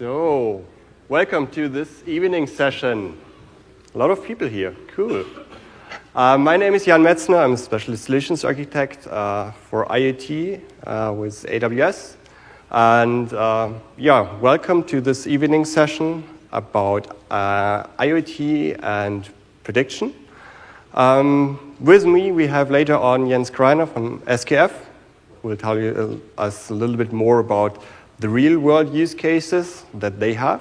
So, welcome to this evening session. A lot of people here. Cool. Uh, my name is Jan Metzner. I'm a specialist solutions architect uh, for IoT uh, with AWS. And uh, yeah, welcome to this evening session about uh, IoT and prediction. Um, with me, we have later on Jens Greiner from SKF, who will tell you, uh, us a little bit more about the real world use cases that they have.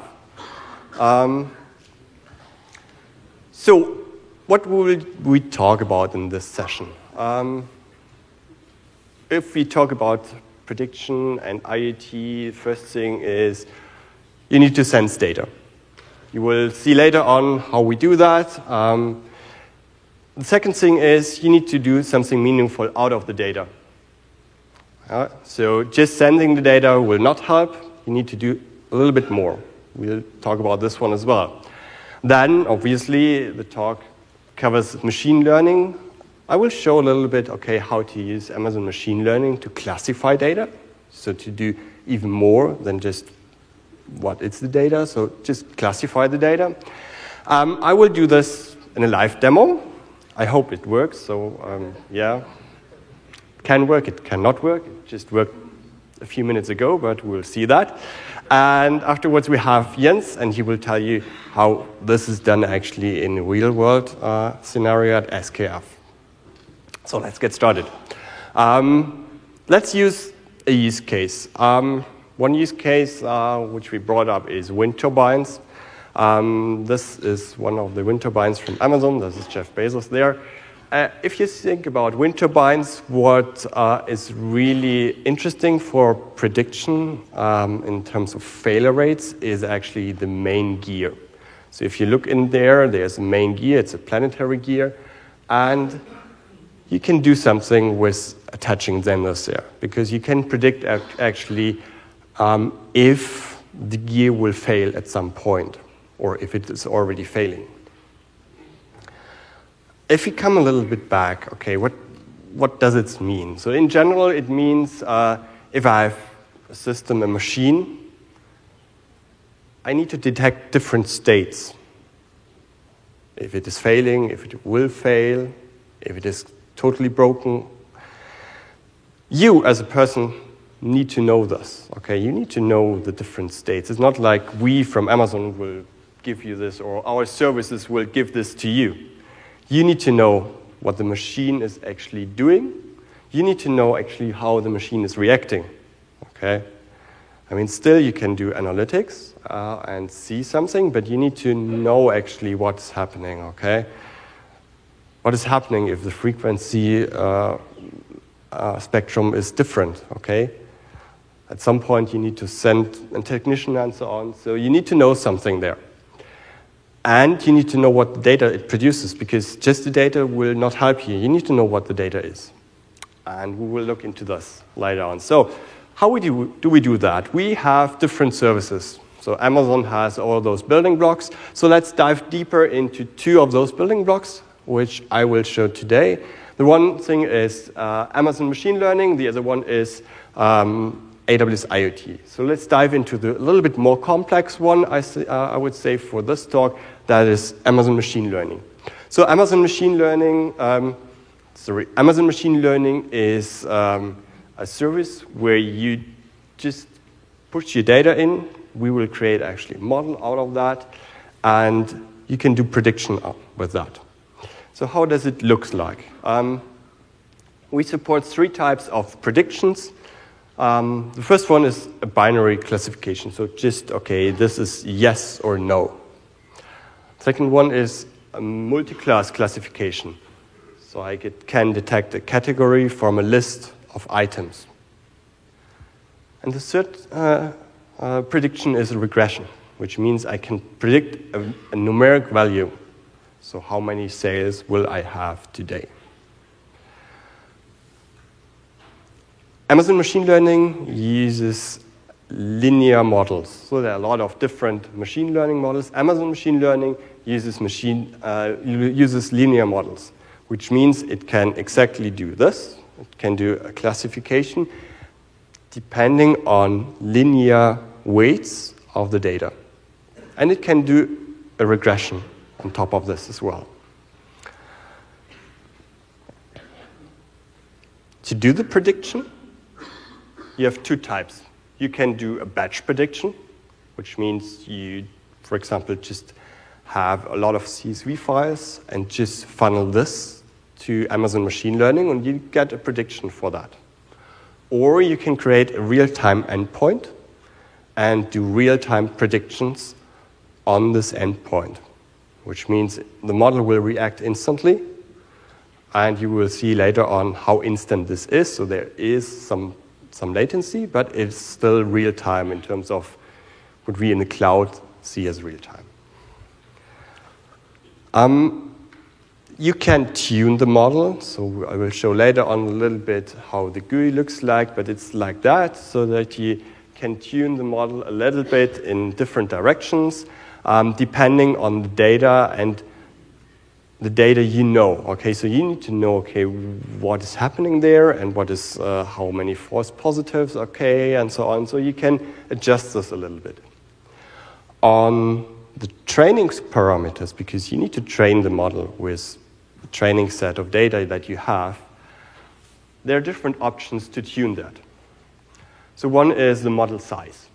Um, so, what will we talk about in this session? Um, if we talk about prediction and IoT, first thing is you need to sense data. You will see later on how we do that. Um, the second thing is you need to do something meaningful out of the data. Uh, so just sending the data will not help. You need to do a little bit more. We'll talk about this one as well. Then, obviously, the talk covers machine learning. I will show a little bit, okay, how to use Amazon machine learning to classify data. So to do even more than just what is the data. So just classify the data. Um, I will do this in a live demo. I hope it works. So um, yeah, can work, it cannot work. Just worked a few minutes ago, but we'll see that. And afterwards, we have Jens, and he will tell you how this is done actually in real world uh, scenario at SKF. So let's get started. Um, let's use a use case. Um, one use case uh, which we brought up is wind turbines. Um, this is one of the wind turbines from Amazon. This is Jeff Bezos there. Uh, if you think about wind turbines, what uh, is really interesting for prediction um, in terms of failure rates is actually the main gear. So if you look in there, there's a main gear, it's a planetary gear, and you can do something with attaching sensors there because you can predict actually um, if the gear will fail at some point or if it is already failing if we come a little bit back, okay, what, what does it mean? So, in general, it means uh, if I have a system, a machine, I need to detect different states. If it is failing, if it will fail, if it is totally broken. You, as a person, need to know this, okay? You need to know the different states. It's not like we from Amazon will give you this or our services will give this to you you need to know what the machine is actually doing. You need to know actually how the machine is reacting. Okay? I mean, still you can do analytics uh, and see something, but you need to know actually what's happening. Okay? What is happening if the frequency uh, uh, spectrum is different? Okay? At some point, you need to send a technician and so on. So you need to know something there. And you need to know what data it produces because just the data will not help you. You need to know what the data is. And we will look into this later on. So, how we do, do we do that? We have different services. So, Amazon has all those building blocks. So, let's dive deeper into two of those building blocks, which I will show today. The one thing is uh, Amazon Machine Learning, the other one is um, AWS IoT. So let's dive into the little bit more complex one, I, uh, I would say, for this talk, that is Amazon Machine Learning. So Amazon Machine Learning, um, sorry, Amazon Machine Learning is um, a service where you just put your data in. We will create actually a model out of that, and you can do prediction with that. So how does it look like? Um, we support three types of predictions. Um, the first one is a binary classification, so just, okay, this is yes or no. Second one is a multi-class classification, so I get, can detect a category from a list of items. And the third uh, uh, prediction is regression, which means I can predict a, a numeric value. So, how many sales will I have today? Amazon Machine Learning uses linear models. So there are a lot of different machine learning models. Amazon Machine Learning uses, machine, uh, uses linear models, which means it can exactly do this. It can do a classification depending on linear weights of the data. And it can do a regression on top of this as well. To do the prediction, you have two types. You can do a batch prediction, which means you, for example, just have a lot of CSV files and just funnel this to Amazon Machine Learning and you get a prediction for that. Or you can create a real time endpoint and do real time predictions on this endpoint, which means the model will react instantly and you will see later on how instant this is. So there is some, some latency, but it's still real time in terms of what we in the cloud see as real time. Um, you can tune the model, so I will show later on a little bit how the GUI looks like, but it's like that, so that you can tune the model a little bit in different directions, um, depending on the data and the data you know. Okay, so you need to know, okay, what is happening there and what is, uh, how many false positives, okay, and so on. So you can adjust this a little bit. On the training parameters, because you need to train the model with the training set of data that you have, there are different options to tune that. So one is the model size.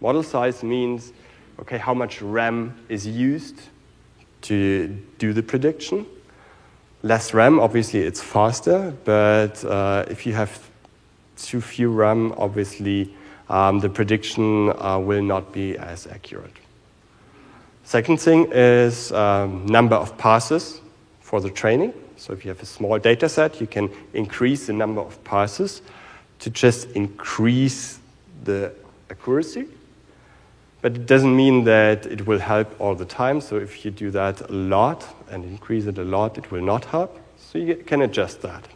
Model size means, okay, how much RAM is used to do the prediction. Less RAM, obviously, it's faster, but uh, if you have too few RAM, obviously, um, the prediction uh, will not be as accurate. Second thing is um, number of passes for the training. So if you have a small data set, you can increase the number of passes to just increase the accuracy. But it doesn't mean that it will help all the time. So if you do that a lot and increase it a lot, it will not help. So you can adjust that.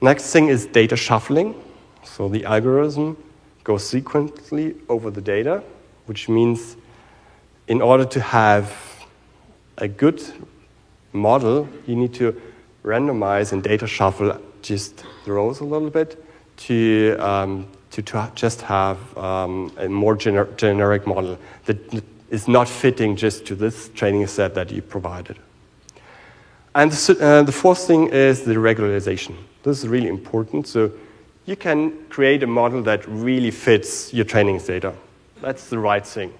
Next thing is data shuffling. So the algorithm goes sequentially over the data, which means in order to have a good model, you need to randomize and data shuffle just the rows a little bit to, um, to, to, just have um, a more gener generic model that is not fitting just to this training set that you provided. And the, uh, the fourth thing is the regularization. This is really important. So you can create a model that really fits your training data. That's the right thing.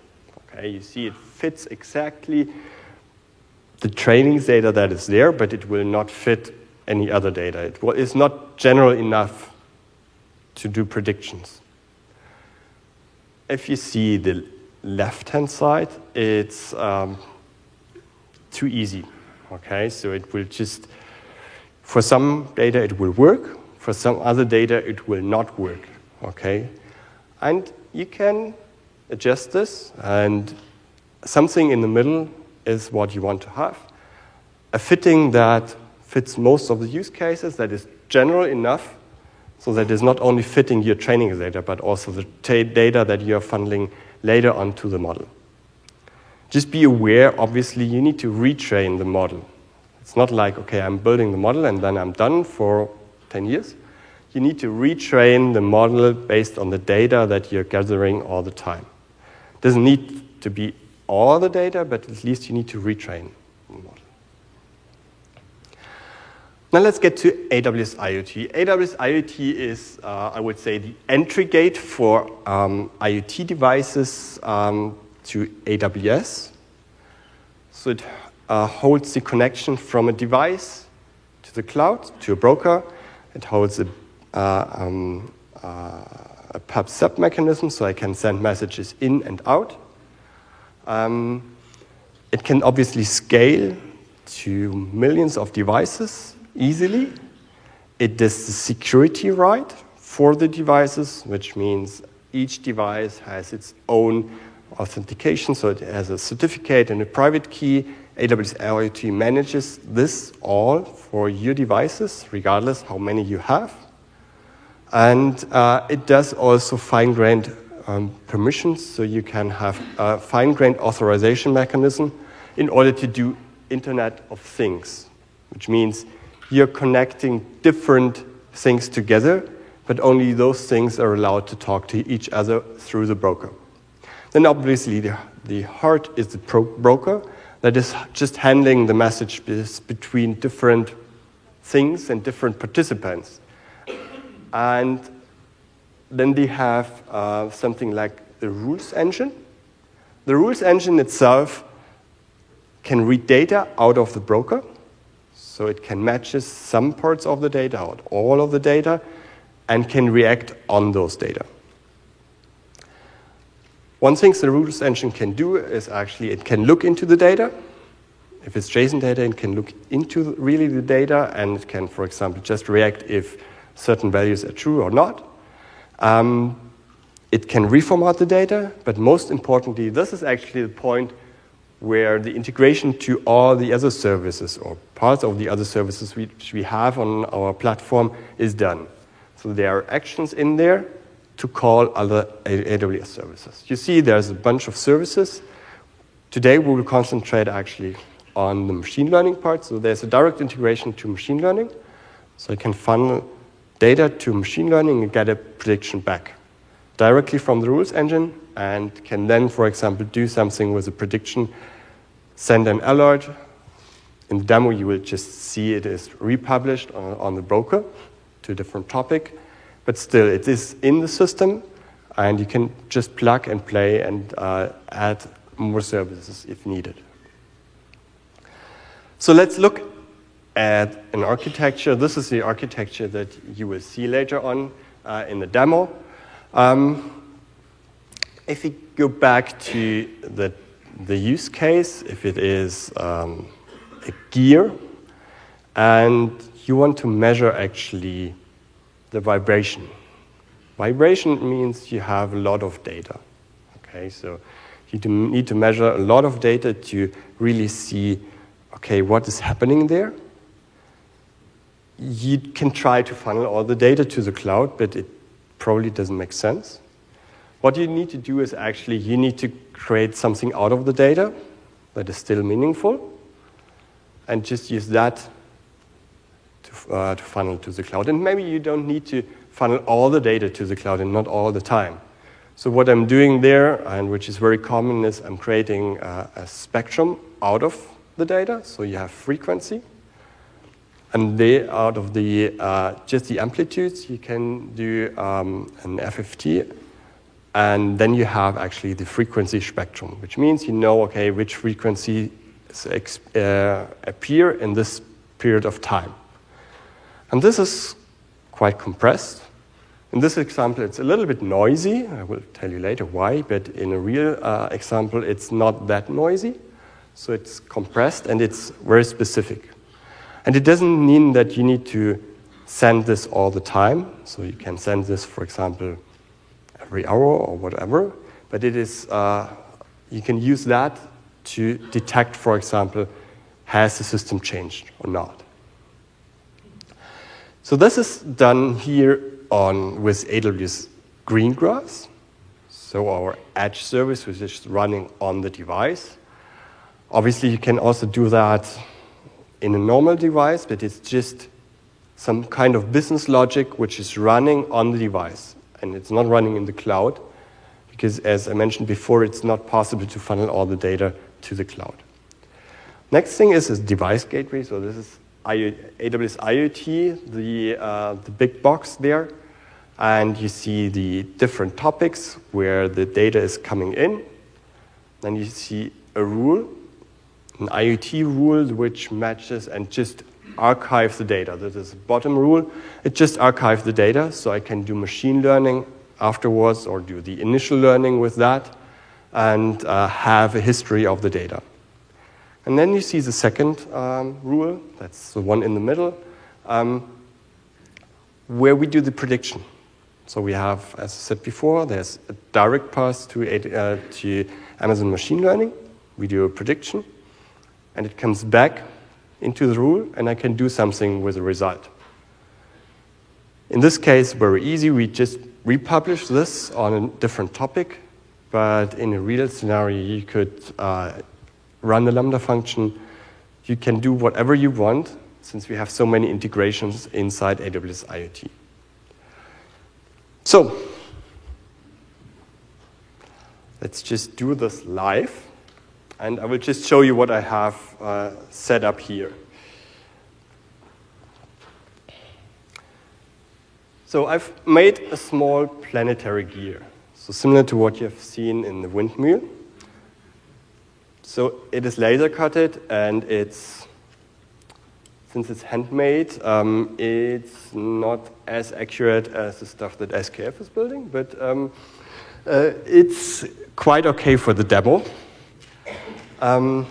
Okay, you see it fits exactly the training data that is there, but it will not fit any other data. It is not general enough to do predictions. If you see the left hand side, it's um, too easy. Okay, so it will just, for some data it will work, for some other data it will not work. Okay, and you can adjust this, and something in the middle is what you want to have. A fitting that fits most of the use cases, that is general enough, so that is not only fitting your training data, but also the data that you are funneling later onto the model. Just be aware, obviously, you need to retrain the model. It's not like, okay, I'm building the model and then I'm done for 10 years. You need to retrain the model based on the data that you're gathering all the time. Doesn't need to be all the data, but at least you need to retrain the model. Now let's get to AWS IoT. AWS IoT is, uh, I would say, the entry gate for um, IoT devices um, to AWS. So it uh, holds the connection from a device to the cloud, to a broker. It holds a, uh, um, a pub-sub mechanism, so I can send messages in and out. Um, it can obviously scale to millions of devices easily. It does the security right for the devices, which means each device has its own authentication, so it has a certificate and a private key. AWS IoT manages this all for your devices, regardless how many you have. And uh, it does also fine-grained um, permissions, so you can have a fine-grained authorization mechanism in order to do Internet of Things, which means you're connecting different things together, but only those things are allowed to talk to each other through the broker. then obviously the, the heart is the broker that is just handling the message between different things and different participants. And then they have uh, something like the rules engine. The rules engine itself can read data out of the broker. So it can match some parts of the data or all of the data and can react on those data. One thing the rules engine can do is actually it can look into the data. If it's JSON data, it can look into really the data and it can, for example, just react if certain values are true or not. Um, it can reformat the data, but most importantly, this is actually the point where the integration to all the other services or parts of the other services which we have on our platform is done. So there are actions in there to call other AWS services. You see there's a bunch of services. Today we will concentrate actually on the machine learning part. So there's a direct integration to machine learning. So I can funnel data to machine learning and get a prediction back directly from the rules engine and can then, for example, do something with a prediction, send an alert. In the demo, you will just see it is republished on, the broker to a different topic, but still, it is in the system, and you can just plug and play and uh, add more services if needed. So let's look at an architecture. This is the architecture that you will see later on uh, in the demo. Um, if we go back to the, the use case, if it is um, a gear, and you want to measure actually the vibration. Vibration means you have a lot of data. Okay, so you need to measure a lot of data to really see, okay, what is happening there. You can try to funnel all the data to the cloud, but it probably doesn't make sense. What you need to do is actually you need to create something out of the data that is still meaningful and just use that to, uh, to funnel to the cloud. And maybe you don't need to funnel all the data to the cloud and not all the time. So what I'm doing there, and which is very common, is I'm creating a, a spectrum out of the data. So you have frequency, and out of the uh, just the amplitudes, you can do um, an FFT, and then you have actually the frequency spectrum, which means you know, okay, which frequency uh, appear in this period of time. And this is quite compressed. In this example, it's a little bit noisy. I will tell you later why, but in a real uh, example, it's not that noisy. So it's compressed and it's very specific. And it doesn't mean that you need to send this all the time. So you can send this, for example, every hour or whatever. But it is, uh, you can use that to detect, for example, has the system changed or not. So this is done here on with AWS Greengrass. So our edge service, which is running on the device. Obviously, you can also do that in a normal device, but it's just some kind of business logic which is running on the device. And it's not running in the cloud, because as I mentioned before, it's not possible to funnel all the data to the cloud. Next thing is this device gateway. So this is AWS IoT, the, uh, the big box there. And you see the different topics where the data is coming in. Then you see a rule, an IoT rule which matches and just archives the data. That is a bottom rule. It just archives the data, so I can do machine learning afterwards or do the initial learning with that and uh, have a history of the data. And then you see the second um, rule, that's the one in the middle, um, where we do the prediction. So we have, as I said before, there's a direct path to, uh, to Amazon Machine Learning. We do a prediction, and it comes back into the rule, and I can do something with the result. In this case, very easy. We just republish this on a different topic, but in a real scenario, you could uh, run the Lambda function. You can do whatever you want since we have so many integrations inside AWS IoT. So, let's just do this live. And I will just show you what I have uh, set up here. So I've made a small planetary gear, so similar to what you have seen in the windmill. So it is laser cutted and it's, since it's handmade, um, it's not as accurate as the stuff that SKF is building, but um, uh, it's quite okay for the demo. Um,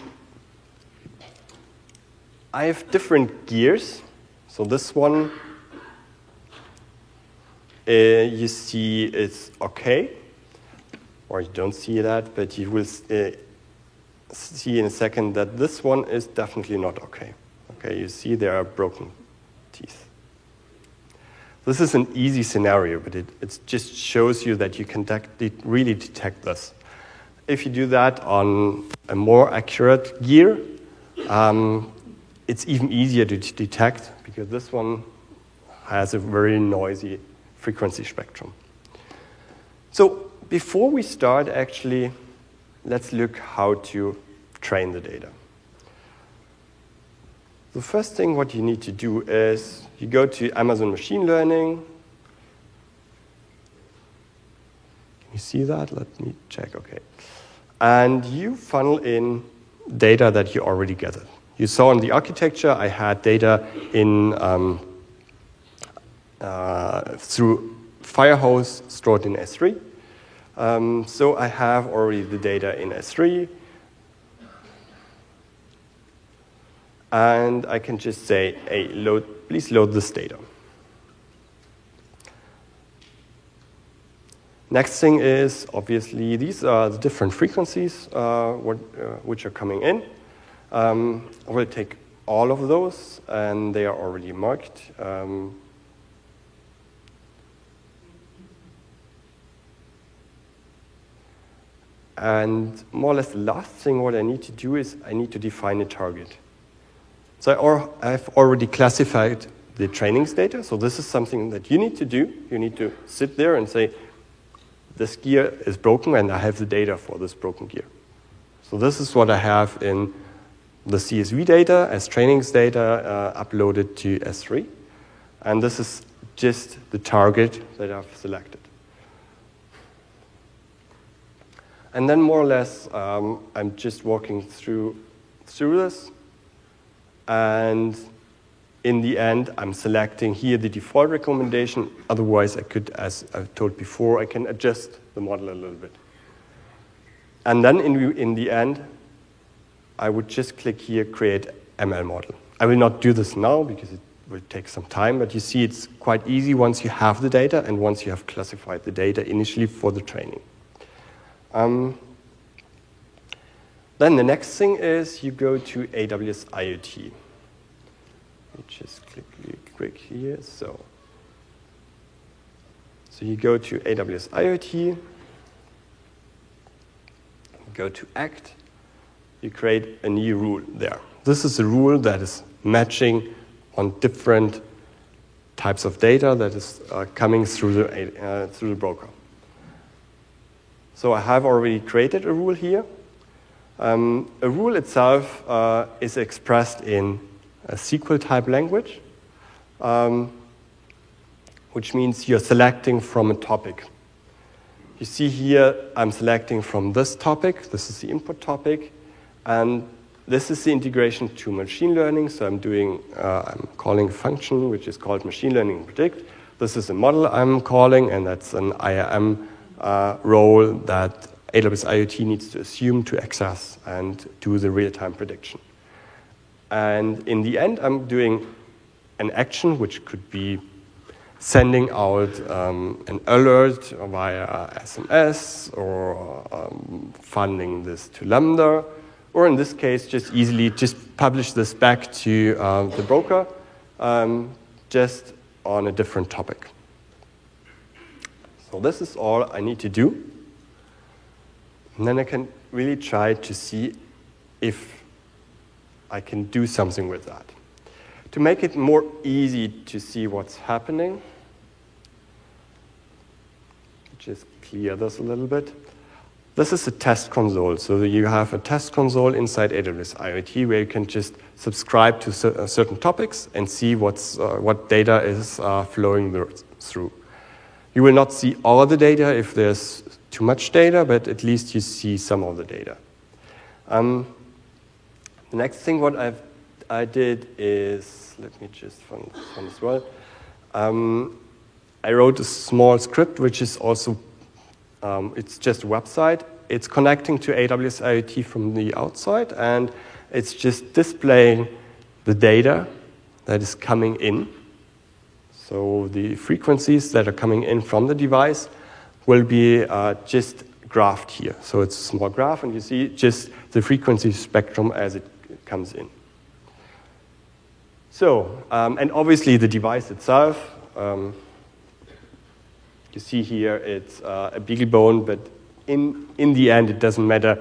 I have different gears. So this one uh, you see it's okay, or you don't see that, but you will uh, see in a second that this one is definitely not okay. Okay, you see there are broken teeth. This is an easy scenario, but it, it just shows you that you can really detect this. If you do that on a more accurate gear, um, it's even easier to detect because this one has a very noisy frequency spectrum. So before we start, actually, let's look how to train the data. The first thing what you need to do is you go to Amazon Machine Learning. Can you see that? Let me check, okay. And you funnel in data that you already gathered. You saw in the architecture I had data in um, uh, through Firehose stored in S3. Um, so I have already the data in S3. And I can just say, hey, load, please load this data. Next thing is, obviously, these are the different frequencies uh, what, uh, which are coming in. Um, I will take all of those, and they are already marked. Um, And more or less the last thing what I need to do is I need to define a target. So I have already classified the trainings data. So this is something that you need to do. You need to sit there and say, this gear is broken and I have the data for this broken gear. So this is what I have in the CSV data as trainings data uh, uploaded to S3. And this is just the target that I've selected. And then more or less, um, I'm just walking through, through this. And in the end, I'm selecting here the default recommendation. Otherwise, I could, as I told before, I can adjust the model a little bit. And then in, in the end, I would just click here, create ML model. I will not do this now because it will take some time, but you see it's quite easy once you have the data and once you have classified the data initially for the training. Um, then the next thing is you go to AWS IoT. Me just click quick here. So, so you go to AWS IoT, go to Act, you create a new rule there. This is a rule that is matching on different types of data that is uh, coming through the, uh, through the broker. So I have already created a rule here. Um, a rule itself uh, is expressed in a SQL type language, um, which means you're selecting from a topic. You see here, I'm selecting from this topic. This is the input topic. And this is the integration to machine learning. So I'm doing, uh, I'm calling a function which is called machine learning predict. This is a model I'm calling, and that's an IAM uh, role that AWS IoT needs to assume to access and do the real-time prediction. And in the end, I'm doing an action which could be sending out um, an alert via SMS or um, funding this to Lambda, or in this case, just easily just publish this back to uh, the broker um, just on a different topic. So this is all I need to do. And then I can really try to see if I can do something with that. To make it more easy to see what's happening, just clear this a little bit. This is a test console. So you have a test console inside AWS IoT where you can just subscribe to uh, certain topics and see what's, uh, what data is uh, flowing through. You will not see all the data if there's too much data, but at least you see some of the data. Um, the next thing what I've, I did is, let me just find this one as well. Um, I wrote a small script which is also um, it's just a website. It's connecting to AWS IoT from the outside, and it's just displaying the data that is coming in. So the frequencies that are coming in from the device will be uh, just graphed here. So it's a small graph, and you see just the frequency spectrum as it comes in. So, um, and obviously the device itself, um, you see here it's uh, a BeagleBone, but in, in the end, it doesn't matter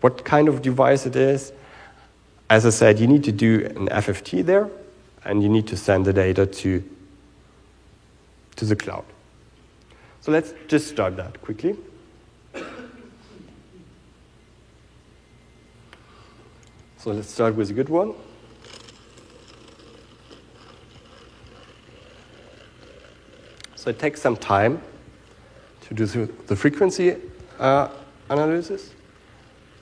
what kind of device it is. As I said, you need to do an FFT there, and you need to send the data to, to the cloud. So let's just start that quickly. So let's start with a good one. So it takes some time to do the frequency uh, analysis.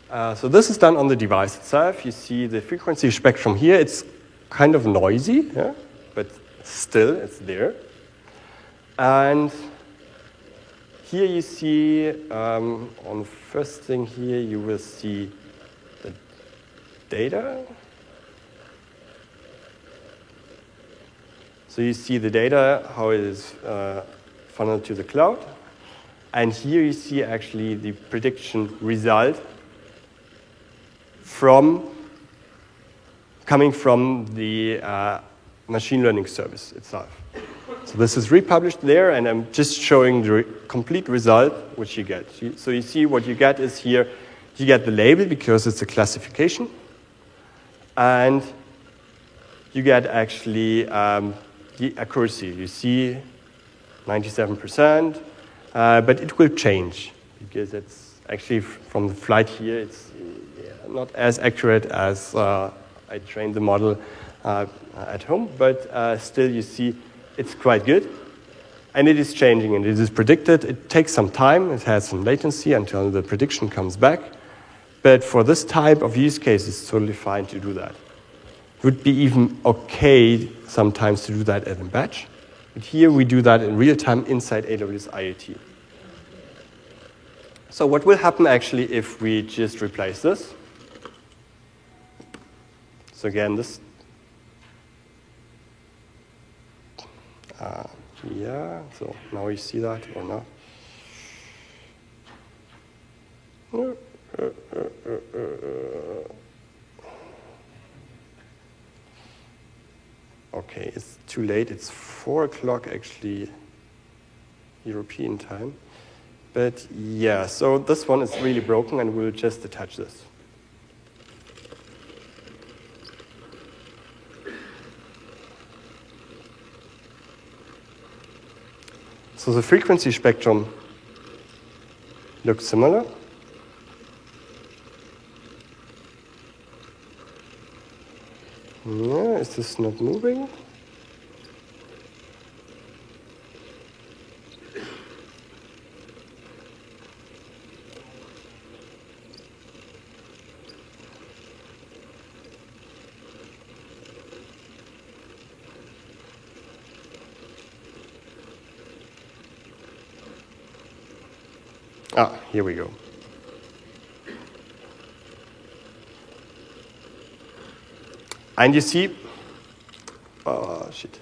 Uh, so this is done on the device itself. You see the frequency spectrum here. It's kind of noisy, yeah? but still it's there. And here you see, um, on the first thing here, you will see data. So you see the data, how it is uh, funneled to the cloud. And here you see actually the prediction result from coming from the uh, machine learning service itself. So this is republished there, and I'm just showing the re complete result which you get. So you see what you get is here, you get the label because it's a classification, and you get actually um, the accuracy. You see 97%, uh, but it will change because it's actually from the flight here, it's not as accurate as uh, I trained the model uh, at home, but uh, still you see it's quite good. And it is changing and it is predicted. It takes some time, it has some latency until the prediction comes back. But for this type of use case, it's totally fine to do that. It would be even okay sometimes to do that in batch. But here we do that in real time inside AWS IoT. So what will happen actually if we just replace this? So again, this, uh, yeah, so now you see that or not? Okay, it's too late. It's four o'clock actually, European time. But yeah, so this one is really broken and we'll just attach this. So the frequency spectrum looks similar. Yeah, is this not moving? Ah, here we go. And you see, oh shit.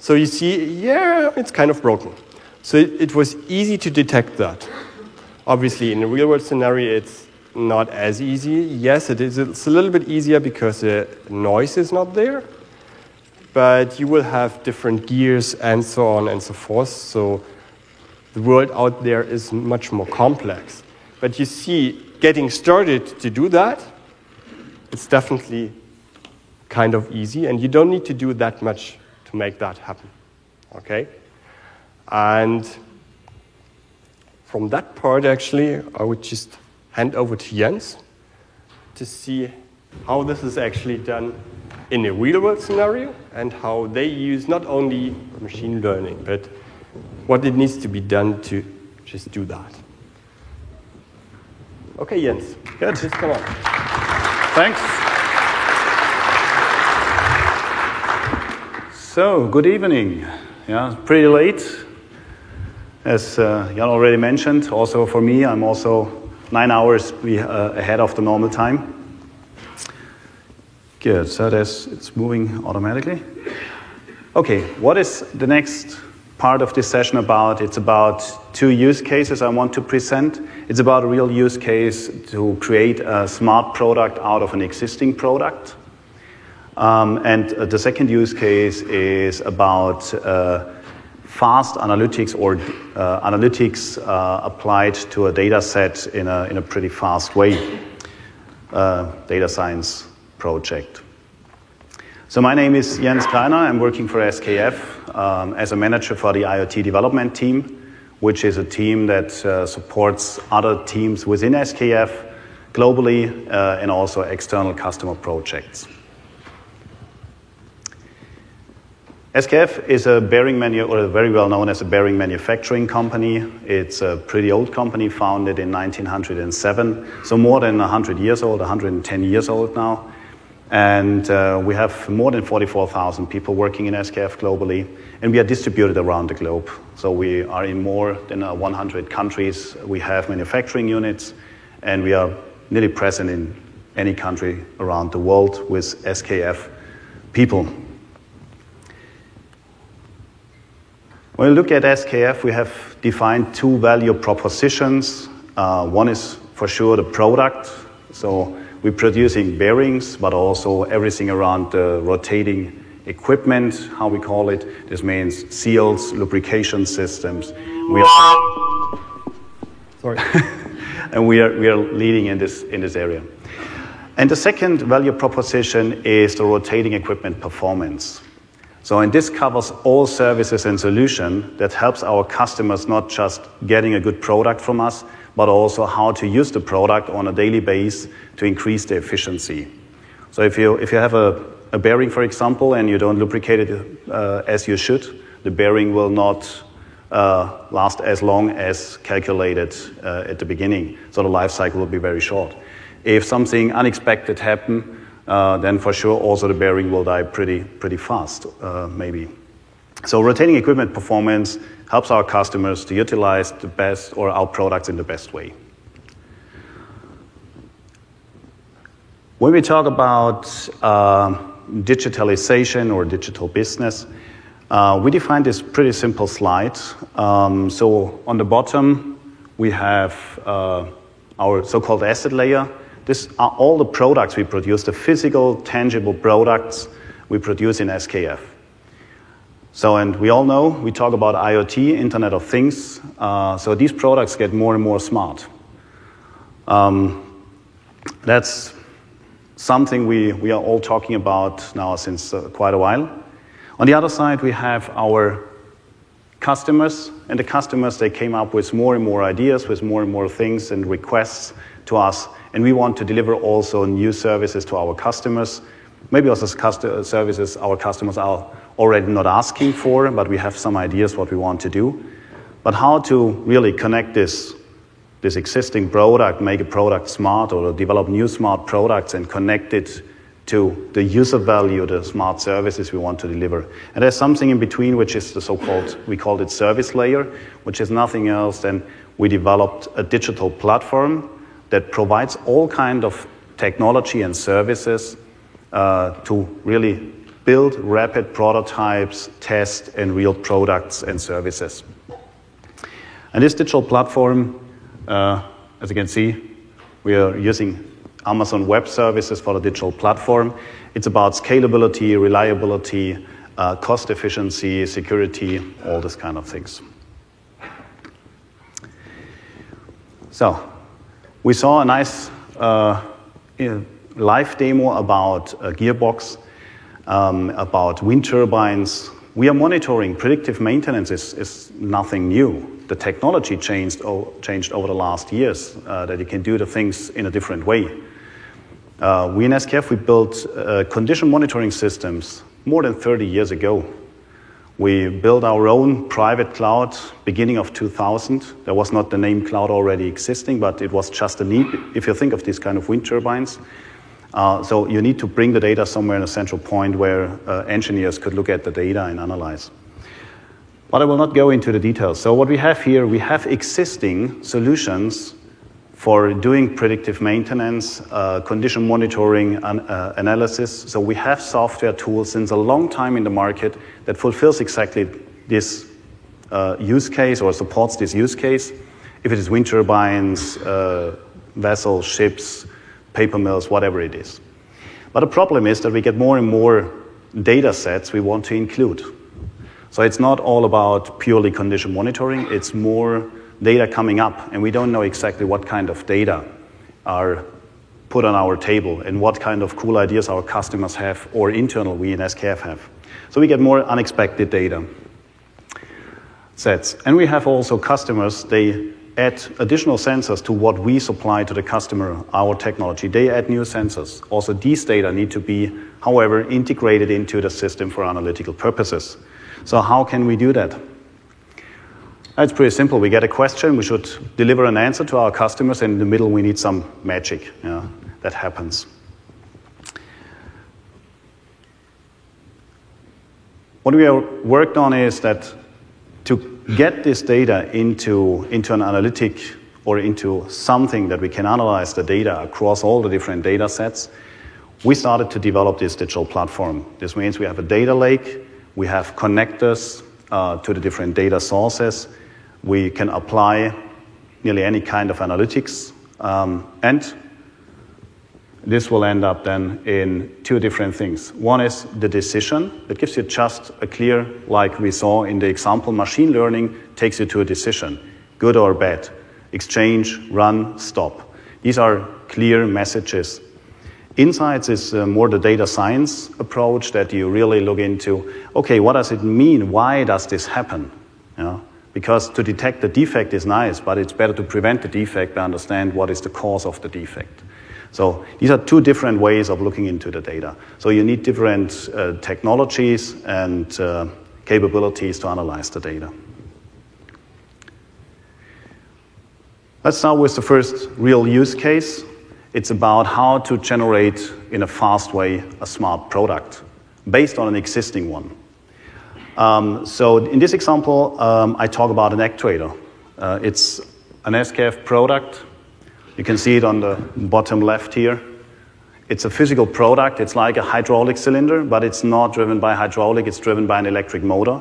So you see, yeah, it's kind of broken. So it, it was easy to detect that. Obviously, in a real world scenario, it's not as easy. Yes, it is. It's a little bit easier because the noise is not there, but you will have different gears and so on and so forth. So the world out there is much more complex. But you see, getting started to do that, it's definitely kind of easy, and you don't need to do that much to make that happen. Okay? And from that part, actually, I would just hand over to Jens to see how this is actually done in a real world scenario and how they use not only machine learning, but what it needs to be done to just do that. Okay, Jens. Good. Just come on. Thanks. So, good evening. Yeah, pretty late. As uh, Jan already mentioned, also for me, I'm also nine hours be, uh, ahead of the normal time. Good, so that's, it's moving automatically. Okay, what is the next part of this session about? It's about two use cases I want to present. It's about a real use case to create a smart product out of an existing product. Um, and uh, the second use case is about uh, fast analytics or uh, analytics uh, applied to a data set in a, in a pretty fast way, uh, data science project. So my name is Jens Greiner. I'm working for SKF um, as a manager for the IoT development team, which is a team that uh, supports other teams within SKF globally and also external customer projects. SKF is a bearing manu- or very well known as a bearing manufacturing company. It's a pretty old company, founded in 1907, so more than 100 years old, 110 years old now. And uh, we have more than 44,000 people working in SKF globally, and we are distributed around the globe. So we are in more than uh, 100 countries. We have manufacturing units, and we are nearly present in any country around the world with SKF people. When we look at SKF, we have defined two value propositions. Uh, one is for sure the product. So we're producing bearings, but also everything around the rotating equipment, how we call it. This means seals, lubrication systems. We are Sorry. and we are, we are leading in this, in this area. And the second value proposition is the rotating equipment performance. So, and this covers all services and solution that helps our customers not just getting a good product from us, but also how to use the product on a daily basis to increase the efficiency. So, if you, if you have a, a bearing, for example, and you don't lubricate it uh, as you should, the bearing will not uh, last as long as calculated uh, at the beginning. So, the life cycle will be very short. If something unexpected happens, uh, then for sure also the bearing will die pretty, pretty fast, uh, maybe. So rotating equipment performance helps our customers to utilize the best or our products in the best way. When we talk about uh, digitalization or digital business, uh, we define this pretty simple slide. Um, so on the bottom, we have uh, our so-called asset layer, these are all the products we produce, the physical, tangible products we produce in SKF. So, and we all know we talk about IoT, Internet of Things. Uh, so these products get more and more smart. Um, that's something we, we are all talking about now since uh, quite a while. On the other side, we have our customers, and the customers they came up with more and more ideas, with more and more things and requests to us and we want to deliver also new services to our customers. Maybe also services our customers are already not asking for, but we have some ideas what we want to do. But how to really connect this, this existing product, make a product smart, or develop new smart products and connect it to the user value, the smart services we want to deliver. And there's something in between, which is the so-called, we called it service layer, which is nothing else than we developed a digital platform that provides all kind of technology and services uh, to really build rapid prototypes, test, and real products and services. And this digital platform, uh, as you can see, we are using Amazon Web Services for the digital platform. It's about scalability, reliability, uh, cost efficiency, security, all these kind of things. So, we saw a nice uh, live demo about a gearbox, um, about wind turbines, we are monitoring. Predictive maintenance is, is nothing new. The technology changed, oh, changed over the last years uh, that you can do the things in a different way. Uh, we in SKF, we built uh, condition monitoring systems more than 30 years ago. We built our own private cloud beginning of 2000. There was not the name cloud already existing, but it was just a need if you think of these kind of wind turbines. Uh, so you need to bring the data somewhere in a central point where uh, engineers could look at the data and analyze. But I will not go into the details. So what we have here, we have existing solutions for doing predictive maintenance, uh, condition monitoring, uh, analysis. So we have software tools since a long time in the market that fulfills exactly this uh, use case or supports this use case. If it is wind turbines, uh, vessels, ships, paper mills, whatever it is. But the problem is that we get more and more data sets we want to include. So it's not all about purely condition monitoring, it's more data coming up, and we don't know exactly what kind of data are put on our table and what kind of cool ideas our customers have or internal we in SKF have. So we get more unexpected data sets. And we have also customers, they add additional sensors to what we supply to the customer, our technology. They add new sensors. Also, these data need to be, however, integrated into the system for analytical purposes. So, how can we do that? It's pretty simple. We get a question, we should deliver an answer to our customers, and in the middle, we need some magic. Yeah, that happens. What we have worked on is that to get this data into, into an analytic or into something that we can analyze the data across all the different data sets, we started to develop this digital platform. This means we have a data lake, we have connectors uh, to the different data sources, we can apply nearly any kind of analytics, um, and this will end up then in two different things. One is the decision that gives you just a clear, like we saw in the example, machine learning takes you to a decision, good or bad, exchange, run, stop. These are clear messages. Insights is uh, more the data science approach that you really look into, okay, what does it mean? Why does this happen? You know? Because to detect the defect is nice, but it's better to prevent the defect and understand what is the cause of the defect. So these are two different ways of looking into the data. So you need different uh, technologies and uh, capabilities to analyze the data. Let's start with the first real use case. It's about how to generate in a fast way a smart product based on an existing one. Um, so in this example, um, I talk about an actuator. Uh, it's an SKF product you can see it on the bottom left here. It's a physical product. It's like a hydraulic cylinder, but it's not driven by hydraulic, it's driven by an electric motor.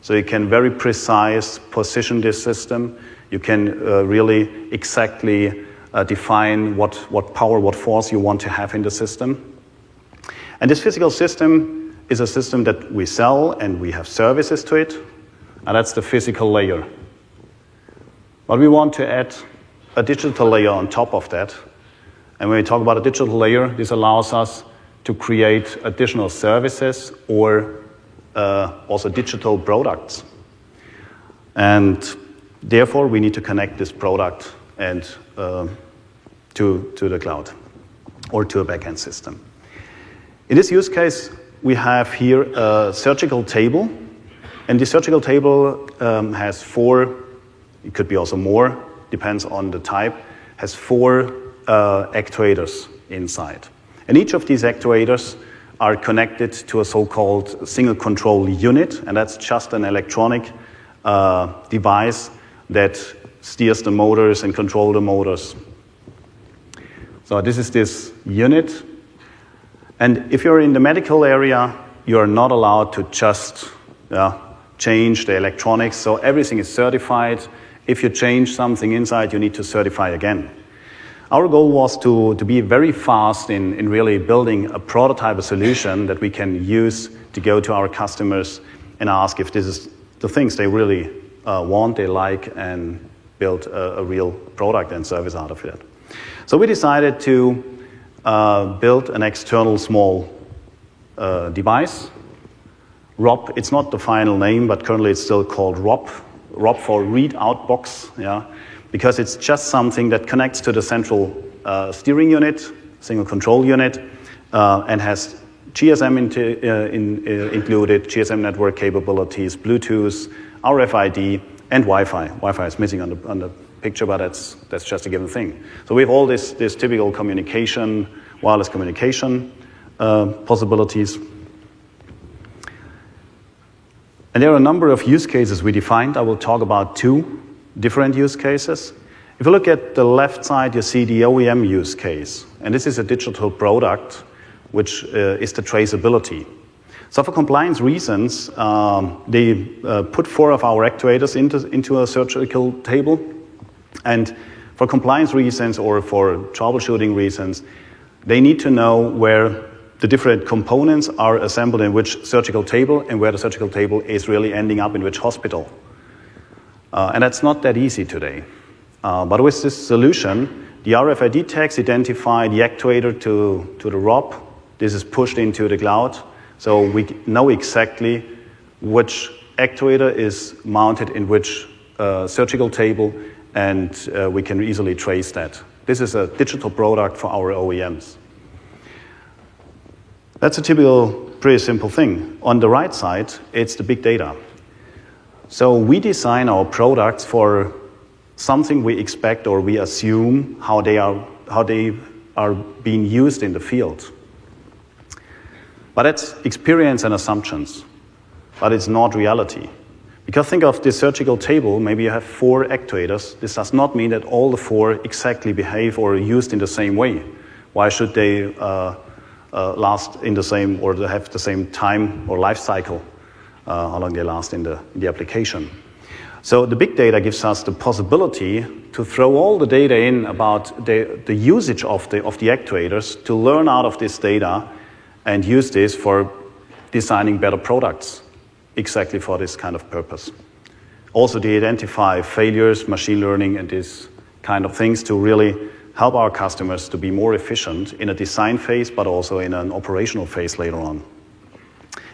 So you can very precise position this system. You can uh, really exactly uh, define what, what power, what force you want to have in the system. And this physical system is a system that we sell and we have services to it, and that's the physical layer. But we want to add a digital layer on top of that. And when we talk about a digital layer, this allows us to create additional services or uh, also digital products. And therefore, we need to connect this product and uh, to, to the cloud or to a backend system. In this use case, we have here a surgical table, and the surgical table um, has four, it could be also more, depends on the type, has four uh, actuators inside. And each of these actuators are connected to a so-called single control unit, and that's just an electronic uh, device that steers the motors and controls the motors. So this is this unit. And if you're in the medical area, you are not allowed to just uh, change the electronics. So everything is certified. If you change something inside, you need to certify again. Our goal was to, to be very fast in, in really building a prototype, a solution that we can use to go to our customers and ask if this is the things they really uh, want, they like, and build a, a, real product and service out of it. So we decided to uh, build an external small uh, device ROP, it's not the final name, but currently it's still called ROP, ROP for read out box, yeah, because it's just something that connects to the central uh, steering unit, single control unit, uh, and has GSM into, uh, in, uh, included, GSM network capabilities, Bluetooth, RFID, and Wi-Fi. Wi-Fi is missing on the, on the picture, but that's, that's just a given thing. So we have all this, this typical communication, wireless communication uh, possibilities. And there are a number of use cases we defined. I will talk about two different use cases. If you look at the left side, you see the OEM use case. And this is a digital product, which uh, is the traceability. So for compliance reasons, um, they uh, put four of our actuators into, into a surgical table. And for compliance reasons or for troubleshooting reasons, they need to know where the different components are assembled in which surgical table and where the surgical table is really ending up in which hospital. Uh, and that's not that easy today. Uh, but with this solution, the RFID tags identify the actuator to, to the ROP. This is pushed into the cloud. So we know exactly which actuator is mounted in which uh, surgical table, and uh, we can easily trace that. This is a digital product for our OEMs. That's a typical, pretty simple thing. On the right side, it's the big data. So we design our products for something we expect or we assume how they are, how they are being used in the field. But that's experience and assumptions, but it's not reality. Because think of this surgical table, maybe you have four actuators. This does not mean that all the four exactly behave or are used in the same way. Why should they uh, uh, last in the same or have the same time or life cycle, uh, how long they last in the, in the application. So the big data gives us the possibility to throw all the data in about the, the usage of the, of the actuators to learn out of this data and use this for designing better products exactly for this kind of purpose. Also to identify failures, machine learning, and these kind of things to really help our customers to be more efficient in a design phase, but also in an operational phase later on.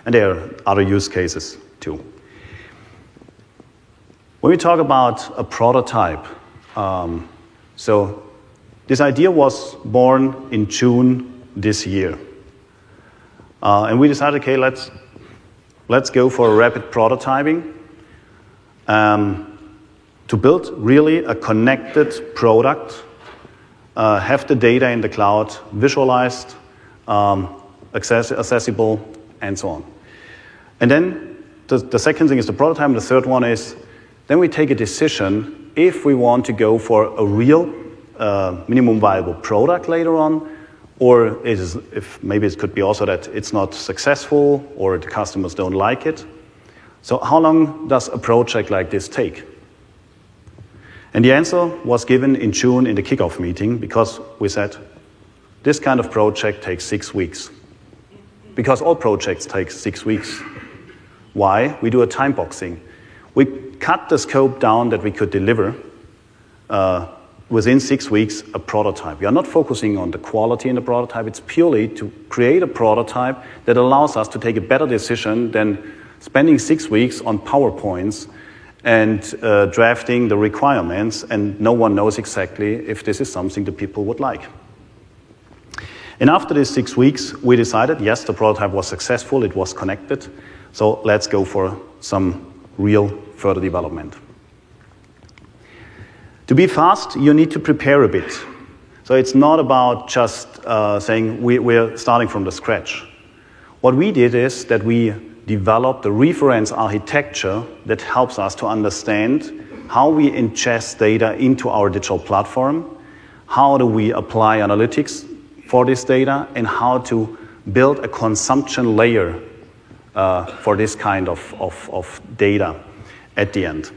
And there are other use cases too. When we talk about a prototype, um, so this idea was born in June this year. Uh, and we decided, okay, let's, let's go for rapid prototyping um, to build really a connected product uh, have the data in the cloud visualized, um, access accessible, and so on. And then the, the second thing is the prototype, the third one is then we take a decision if we want to go for a real uh, minimum viable product later on, or is, if maybe it could be also that it's not successful or the customers don't like it. So, how long does a project like this take? And the answer was given in June in the kickoff meeting because we said this kind of project takes six weeks. Because all projects take six weeks. Why? We do a time boxing. We cut the scope down that we could deliver uh, within six weeks a prototype. We are not focusing on the quality in the prototype, it's purely to create a prototype that allows us to take a better decision than spending six weeks on PowerPoints and uh, drafting the requirements, and no one knows exactly if this is something the people would like. And after these six weeks, we decided yes, the prototype was successful, it was connected, so let's go for some real further development. To be fast, you need to prepare a bit. So it's not about just uh, saying we, we're starting from the scratch. What we did is that we developed a reference architecture that helps us to understand how we ingest data into our digital platform, how do we apply analytics for this data, and how to build a consumption layer uh, for this kind of, of, of data at the end.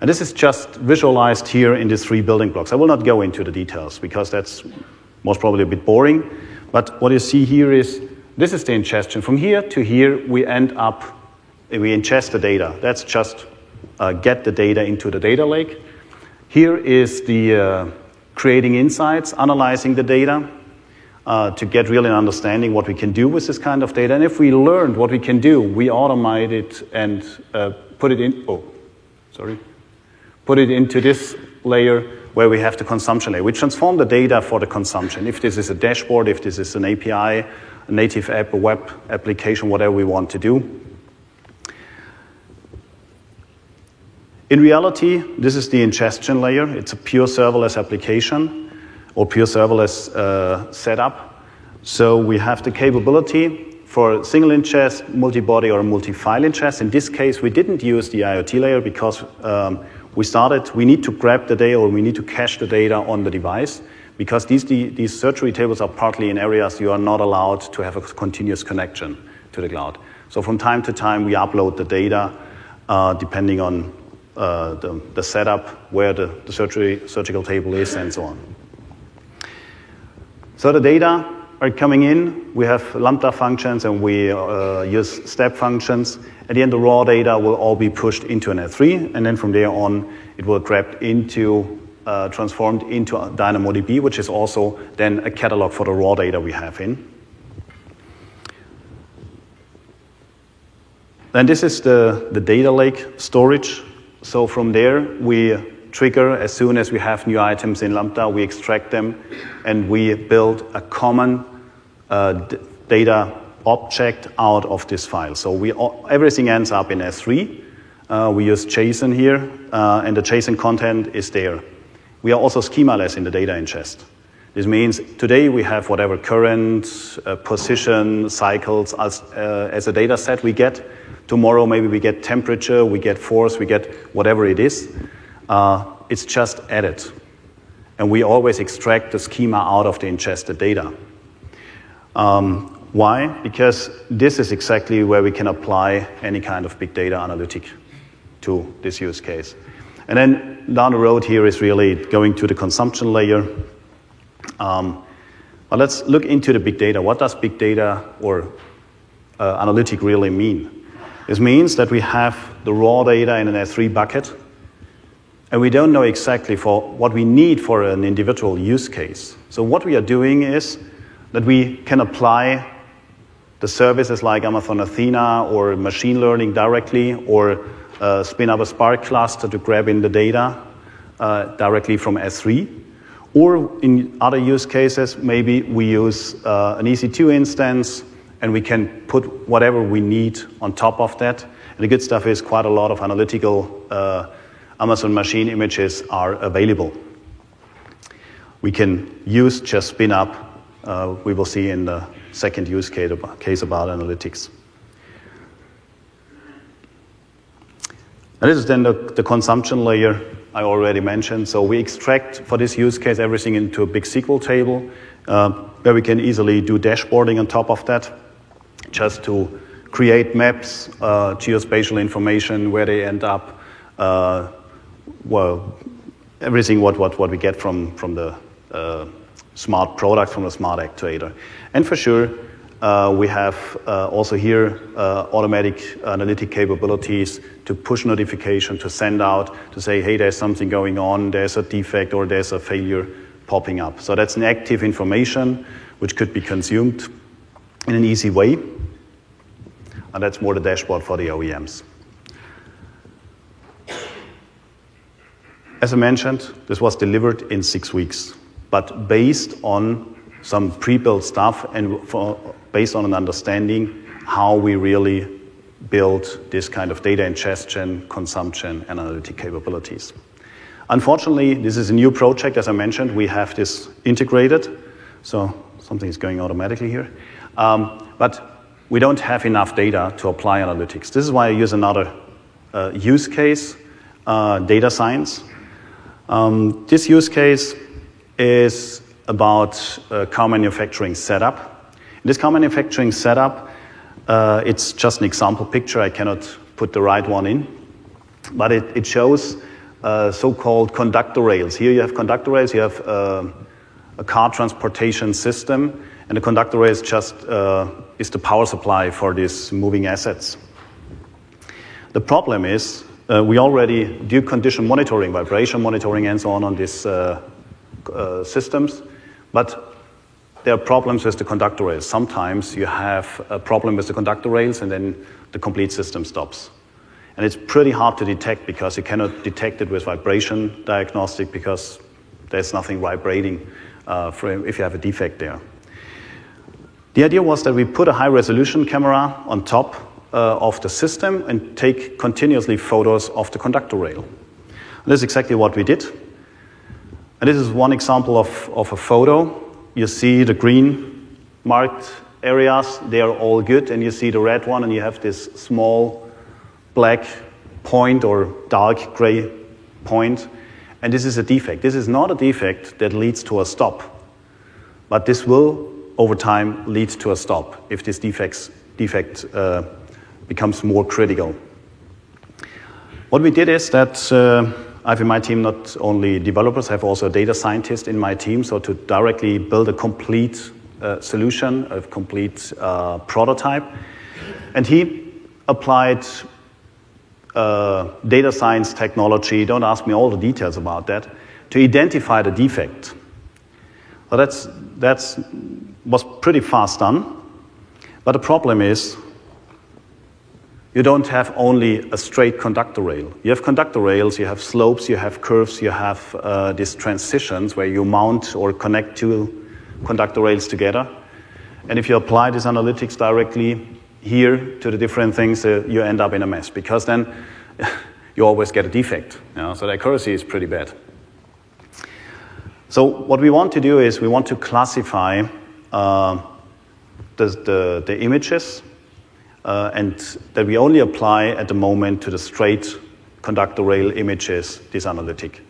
And this is just visualized here in these three building blocks. I will not go into the details because that's most probably a bit boring. But what you see here is this is the ingestion. From here to here, we end up, we ingest the data. That's just uh, get the data into the data lake. Here is the uh, creating insights, analyzing the data. uh, to get really an understanding what we can do with this kind of data. And if we learned what we can do, we automate it and uh, put it in. Oh, sorry. Put it into this layer where we have the consumption layer. We transform the data for the consumption. If this is a dashboard, if this is an API, a native app, a web application, whatever we want to do. In reality, this is the ingestion layer. It's a pure serverless application or pure serverless uh, setup. So we have the capability for single ingest, multi-body, or multi-file ingest. In this case, we didn't use the IoT layer because um, we started, we need to grab the data or we need to cache the data on the device because these, these surgery tables are partly in areas you are not allowed to have a continuous connection to the cloud. So from time to time, we upload the data uh, depending on uh, the, the, setup, where the, the surgery, surgical table is, and so on. So the data are coming in. We have lambda functions and we uh, use step functions. At the end, the raw data will all be pushed into an S3, and then from there on, it will grab into, uh, transformed into DynamoDB, which is also then a catalog for the raw data we have in. Then this is the, the data lake storage. So from there, we trigger as soon as we have new items in Lambda, we extract them, and we build a common uh, data object out of this file. So we, everything ends up in S3. Uh, we use JSON here, uh, and the JSON content is there. We are also schemaless in the data ingest. This means today we have whatever current, uh, position, cycles as, uh, as a data set we get. Tomorrow maybe we get temperature, we get force, we get whatever it is. Uh, it's just added. And we always extract the schema out of the ingested data. Um, why? Because this is exactly where we can apply any kind of big data analytic to this use case. And then down the road here is really going to the consumption layer. Um, but let's look into the big data. What does big data or uh, analytic really mean? This means that we have the raw data in an S3 bucket, and we don't know exactly for what we need for an individual use case. So what we are doing is that we can apply the services like Amazon Athena or machine learning directly or uh, spin up a Spark cluster to grab in the data uh, directly from S3. Or in other use cases, maybe we use uh, an EC2 instance and we can put whatever we need on top of that. And the good stuff is quite a lot of analytical uh, Amazon machine images are available. We can use just spin up uh, we will see in the second use case about, case about analytics. This is then the, the consumption layer I already mentioned. So we extract for this use case everything into a big SQL table uh, where we can easily do dashboarding on top of that just to create maps, uh, geospatial information, where they end up, uh, well, everything what, what, what we get from, from the uh, smart product from the smart actuator. And for sure, we have uh, also here uh, automatic analytic capabilities to push notification, to send out, to say, hey, there's something going on, there's a defect or there's a failure popping up. So that's an active information which could be consumed in an easy way. And that's more the dashboard for the OEMs. As I mentioned, this was delivered in six weeks but based on some pre-built stuff and for, based on an understanding how we really build this kind of data ingestion, consumption, and analytic capabilities. Unfortunately, this is a new project. As I mentioned, we have this integrated, so something is going automatically here. Um, but we don't have enough data to apply analytics. This is why I use another uh, use case, uh, data science. Um, this use case is about uh, car manufacturing setup. In this car manufacturing setup, uh, it's just an example picture. I cannot put the right one in, but it, it shows uh, so-called conductor rails. Here you have conductor rails. You have uh, a car transportation system, and the conductor rails just uh, is the power supply for these moving assets. The problem is uh, we already do condition monitoring, vibration monitoring, and so on on this uh, systems, but there are problems with the conductor rails. Sometimes you have a problem with the conductor rails and then the complete system stops. And it's pretty hard to detect because you cannot detect it with vibration diagnostic because there's nothing vibrating uh, if you have a defect there. The idea was that we put a high resolution camera on top uh, of the system and take continuously photos of the conductor rail. And this is exactly what we did. And this is one example of, of a photo. You see the green marked areas, they are all good, and you see the red one, and you have this small black point or dark gray point, and this is a defect. This is not a defect that leads to a stop, but this will, over time, lead to a stop if this defects, defect uh, becomes more critical. What we did is that uh, I have in my team not only developers, I have also a data scientist in my team, so to directly build a complete uh, solution, a complete uh, prototype. And he applied uh, data science technology, don't ask me all the details about that, to identify the defect. Well, that's, that's was pretty fast done. But the problem is you don't have only a straight conductor rail. You have conductor rails, you have slopes, you have curves, you have uh, these transitions where you mount or connect two conductor rails together. And if you apply this analytics directly here to the different things, uh, you end up in a mess because then you always get a defect. You know? So the accuracy is pretty bad. So what we want to do is we want to classify uh, the, the, the images uh, and that we only apply at the moment to the straight conductor rail images, this analytic.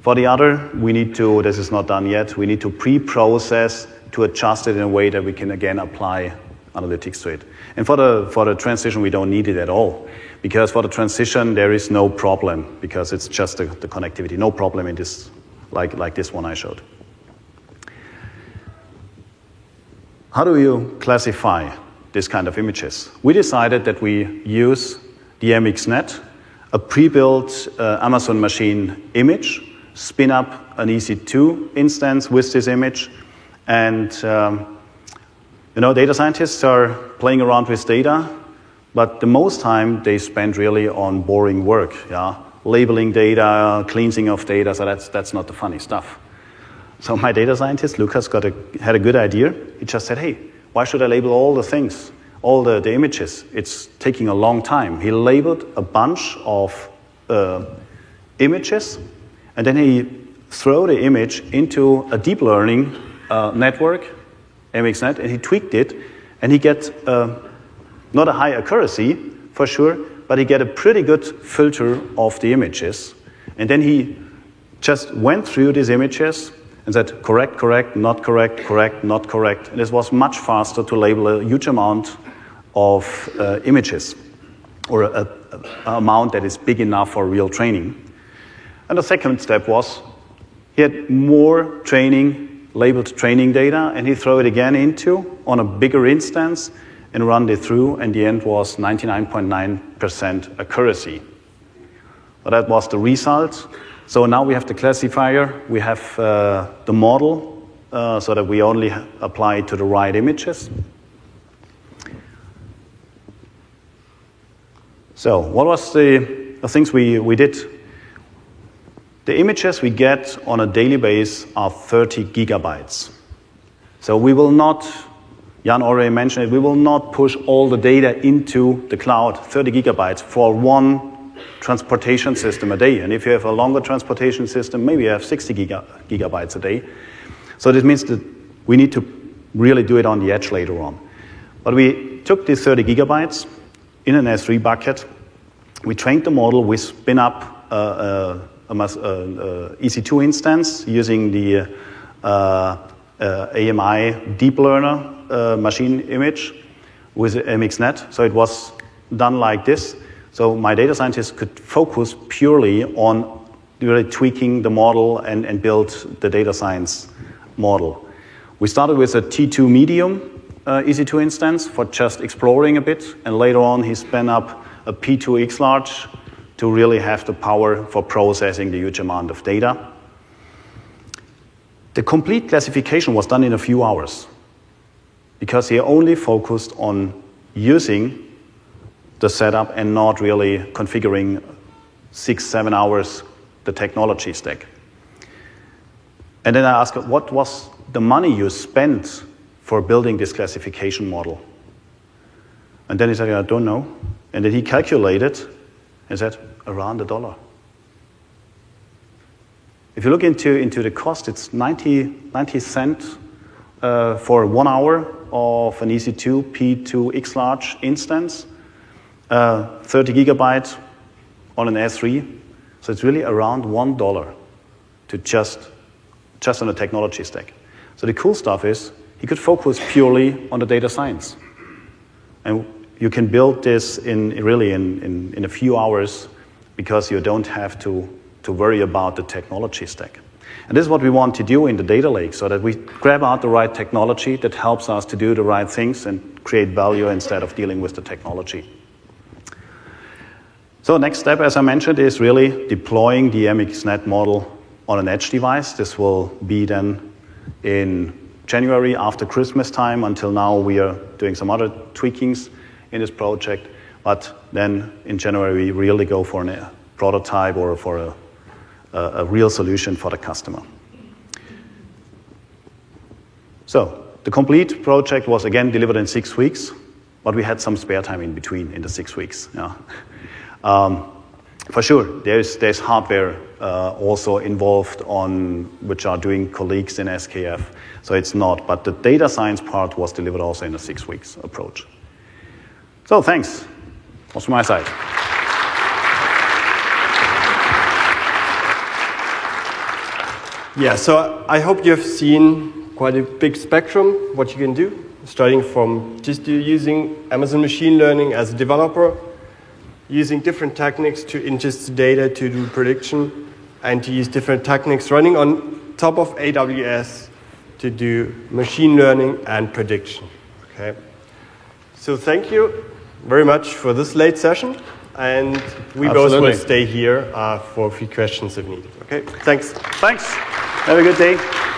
For the other, we need to, this is not done yet, we need to pre-process to adjust it in a way that we can again apply analytics to it. And for the, for the transition, we don't need it at all. Because for the transition, there is no problem, because it's just the, the connectivity. No problem in this, like, like this one I showed. How do you classify this kind of images. We decided that we use the MXNet, a pre-built uh, Amazon machine image, spin up an EC2 instance with this image, and um, you know, data scientists are playing around with data, but the most time they spend really on boring work, yeah, labeling data, cleansing of data. So that's that's not the funny stuff. So my data scientist Lucas got a, had a good idea. He just said, "Hey, why should I label all the things, all the, the images? It's taking a long time. He labeled a bunch of uh, images, and then he threw the image into a deep learning uh, network, MXNet, and he tweaked it, and he get uh, not a high accuracy for sure, but he get a pretty good filter of the images. And then he just went through these images and said correct, correct, not correct, correct, not correct. And this was much faster to label a huge amount of uh, images or an amount that is big enough for real training. And the second step was he had more training, labeled training data, and he threw it again into on a bigger instance and run it through, and the end was 99.9% accuracy. So that was the result. So now we have the classifier, we have uh, the model, uh, so that we only apply it to the right images. So what was the, the things we, we did? The images we get on a daily basis are 30 gigabytes. So we will not, Jan already mentioned it, we will not push all the data into the cloud, 30 gigabytes for one transportation system a day. And if you have a longer transportation system, maybe you have 60 giga, gigabytes a day. So this means that we need to really do it on the edge later on. But we took these 30 gigabytes in an S3 bucket. We trained the model. We spin up a, a, a, a EC2 instance using the uh, uh, AMI deep learner uh, machine image with MXNet. So it was done like this. So my data scientists could focus purely on really tweaking the model and, and build the data science model. We started with a T2 medium uh, EC2 instance for just exploring a bit, and later on he spun up a P2 X large to really have the power for processing the huge amount of data. The complete classification was done in a few hours. because he only focused on using the setup and not really configuring six, seven hours the technology stack. And then I asked, what was the money you spent for building this classification model? And then he said, I don't know. And then he calculated and said, around a dollar. If you look into, into the cost, it's 90, 90 cents uh, for one hour of an EC2 P2X large instance, uh, 30 gigabytes on an S3. So it's really around one dollar to just, just on the technology stack. So the cool stuff is he could focus purely on the data science. And you can build this in really in, in, in a few hours because you don't have to, to worry about the technology stack. And this is what we want to do in the data lake so that we grab out the right technology that helps us to do the right things and create value instead of dealing with the technology. So next step, as I mentioned, is really deploying the MXNet model on an edge device. This will be then in January after Christmas time. Until now, we are doing some other tweakings in this project. But then in January, we really go for a prototype or for a, a, a real solution for the customer. So the complete project was again delivered in six weeks, but we had some spare time in between in the six weeks. Yeah. Um, for sure, there's, there's hardware uh, also involved on which are doing colleagues in SKF, so it's not. But the data science part was delivered also in a six weeks approach. So thanks. That's my side. Yeah, so I hope you have seen quite a big spectrum what you can do, starting from just using Amazon Machine Learning as a developer, using different techniques to ingest data to do prediction, and to use different techniques running on top of AWS to do machine learning and prediction. Okay. So thank you very much for this late session. And we Absolutely. both will stay here uh, for a few questions if needed. Okay, thanks. Thanks. Have a good day.